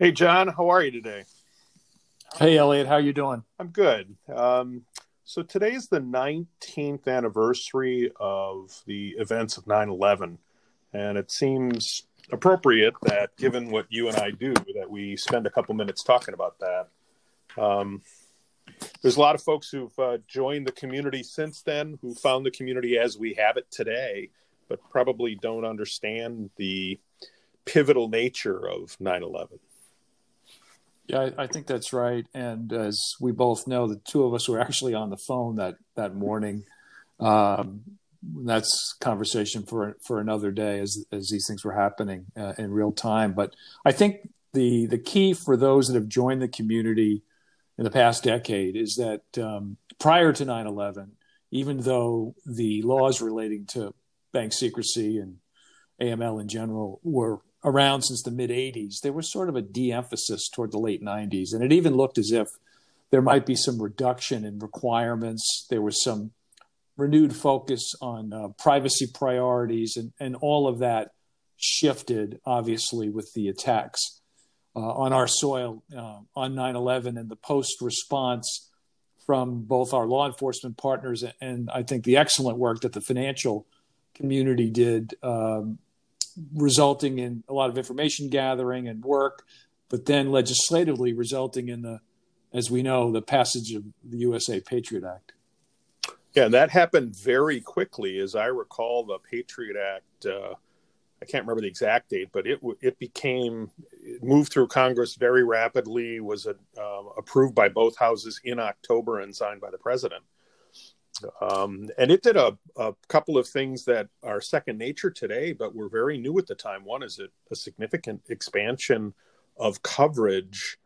Hey, John, how are you today? Hey, Elliot, how are you doing? I'm good. Um, so is the 19th anniversary of the events of 9/11, and it seems appropriate that, given what you and I do, that we spend a couple minutes talking about that. Um, there's a lot of folks who've uh, joined the community since then, who found the community as we have it today, but probably don't understand the pivotal nature of 9/11. Yeah, I, I, think that's right. And as we both know, the two of us were actually on the phone that that morning. Um, that's conversation for for another day, as as these things were happening uh, in real time. But I think the the key for those that have joined the community in the past decade is that um, prior to 9/11, even though the laws relating to bank secrecy and AML in general were around since the mid 80s, there was sort of a de emphasis toward the late 90s. And it even looked as if there might be some reduction in requirements. There was some renewed focus on uh, privacy priorities, and, and all of that shifted, obviously, with the attacks uh, on our soil uh, on 9 11 and the post response from both our law enforcement partners and I think the excellent work that the financial community did um, resulting in a lot of information gathering and work, but then legislatively resulting in the, as we know, the passage of the USA Patriot Act. Yeah, and that happened very quickly. As I recall, the Patriot Act, uh, I can't remember the exact date, but it it became it moved through Congress very rapidly, was uh, approved by both houses in October and signed by the president. Um, and it did a, a, couple of things that are second nature today, but were very new at the time. One is a, a significant expansion of coverage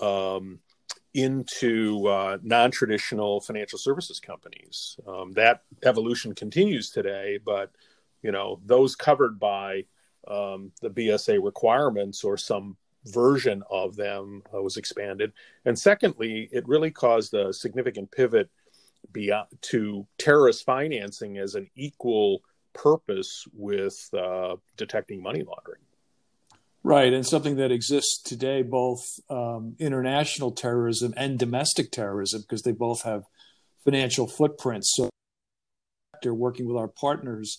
um, into uh, non traditional financial services companies. Um, that evolution continues today, but you know those covered by um, the BSA requirements or some version of them uh, was expanded. And secondly, it really caused a significant pivot beyond to terrorist financing as an equal purpose with uh, detecting money laundering. Right, and something that exists today, both um, international terrorism and domestic terrorism, because they both have financial footprints. So, they're working with our partners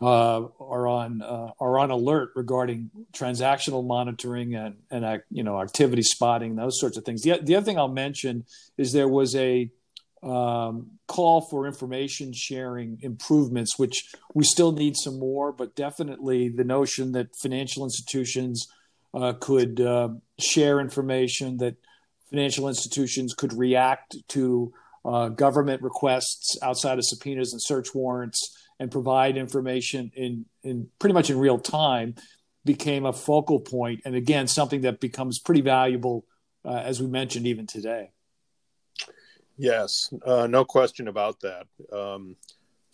uh, are on uh, are on alert regarding transactional monitoring and and you know activity spotting, those sorts of things. The the other thing I'll mention is there was a um, call for information sharing improvements, which we still need some more, but definitely the notion that financial institutions uh, could uh, share information, that financial institutions could react to uh, government requests outside of subpoenas and search warrants and provide information in, in pretty much in real time became a focal point and again something that becomes pretty valuable uh, as we mentioned even today Yes, uh, no question about that. Um,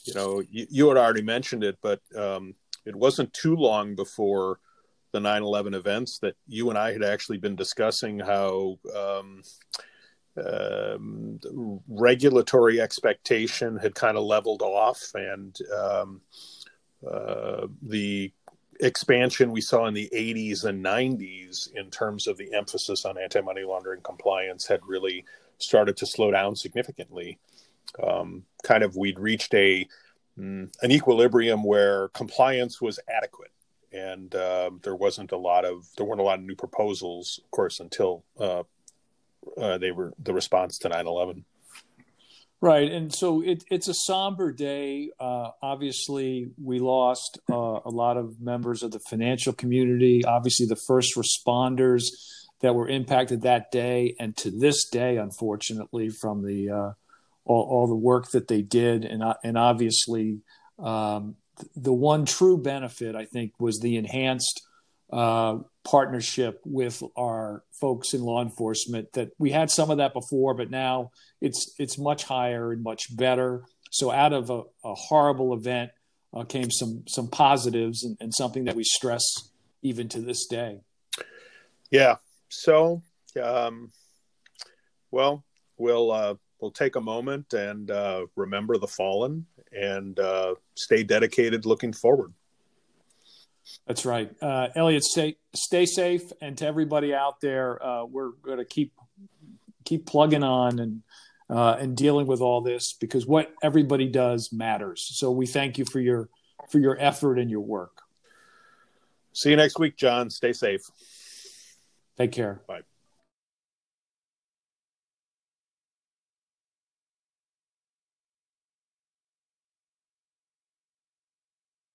you know, you, you, had already mentioned it, but um, it wasn't too long before the 9 11 events that you and I had actually been discussing how um, um regulatory expectation had kind of leveled off and um, uh, the expansion we saw in the 80s and 90s in terms of the emphasis on anti money laundering compliance had really started to slow down significantly. Um, kind of, we'd reached a mm, an equilibrium where compliance was adequate, and uh, there wasn't a lot of there weren't a lot of new proposals, of course, until uh, uh, they were the response to 9-11. Right, and so it, it's a somber day. Uh, obviously, we lost uh, a lot of members of the financial community. Obviously, the first responders that were impacted that day and to this day, unfortunately, from the uh, all, all, the work that they did, and uh, and obviously um, the one true benefit I think was the enhanced uh, partnership with our folks in law enforcement. That we had some of that before, but now it's it's much higher and much better. So out of a, a horrible event uh, came some some positives and, and something that we stress even to this day. Yeah, so, um, well, we'll uh, we'll take a moment and uh, remember the fallen and uh, stay dedicated, looking forward. That's right, uh, Elliot. Stay stay safe, and to everybody out there, uh, we're going to keep keep plugging on and uh, and dealing with all this because what everybody does matters. So we thank you for your for your effort and your work. See you next week, John. Stay safe. Take care. Bye.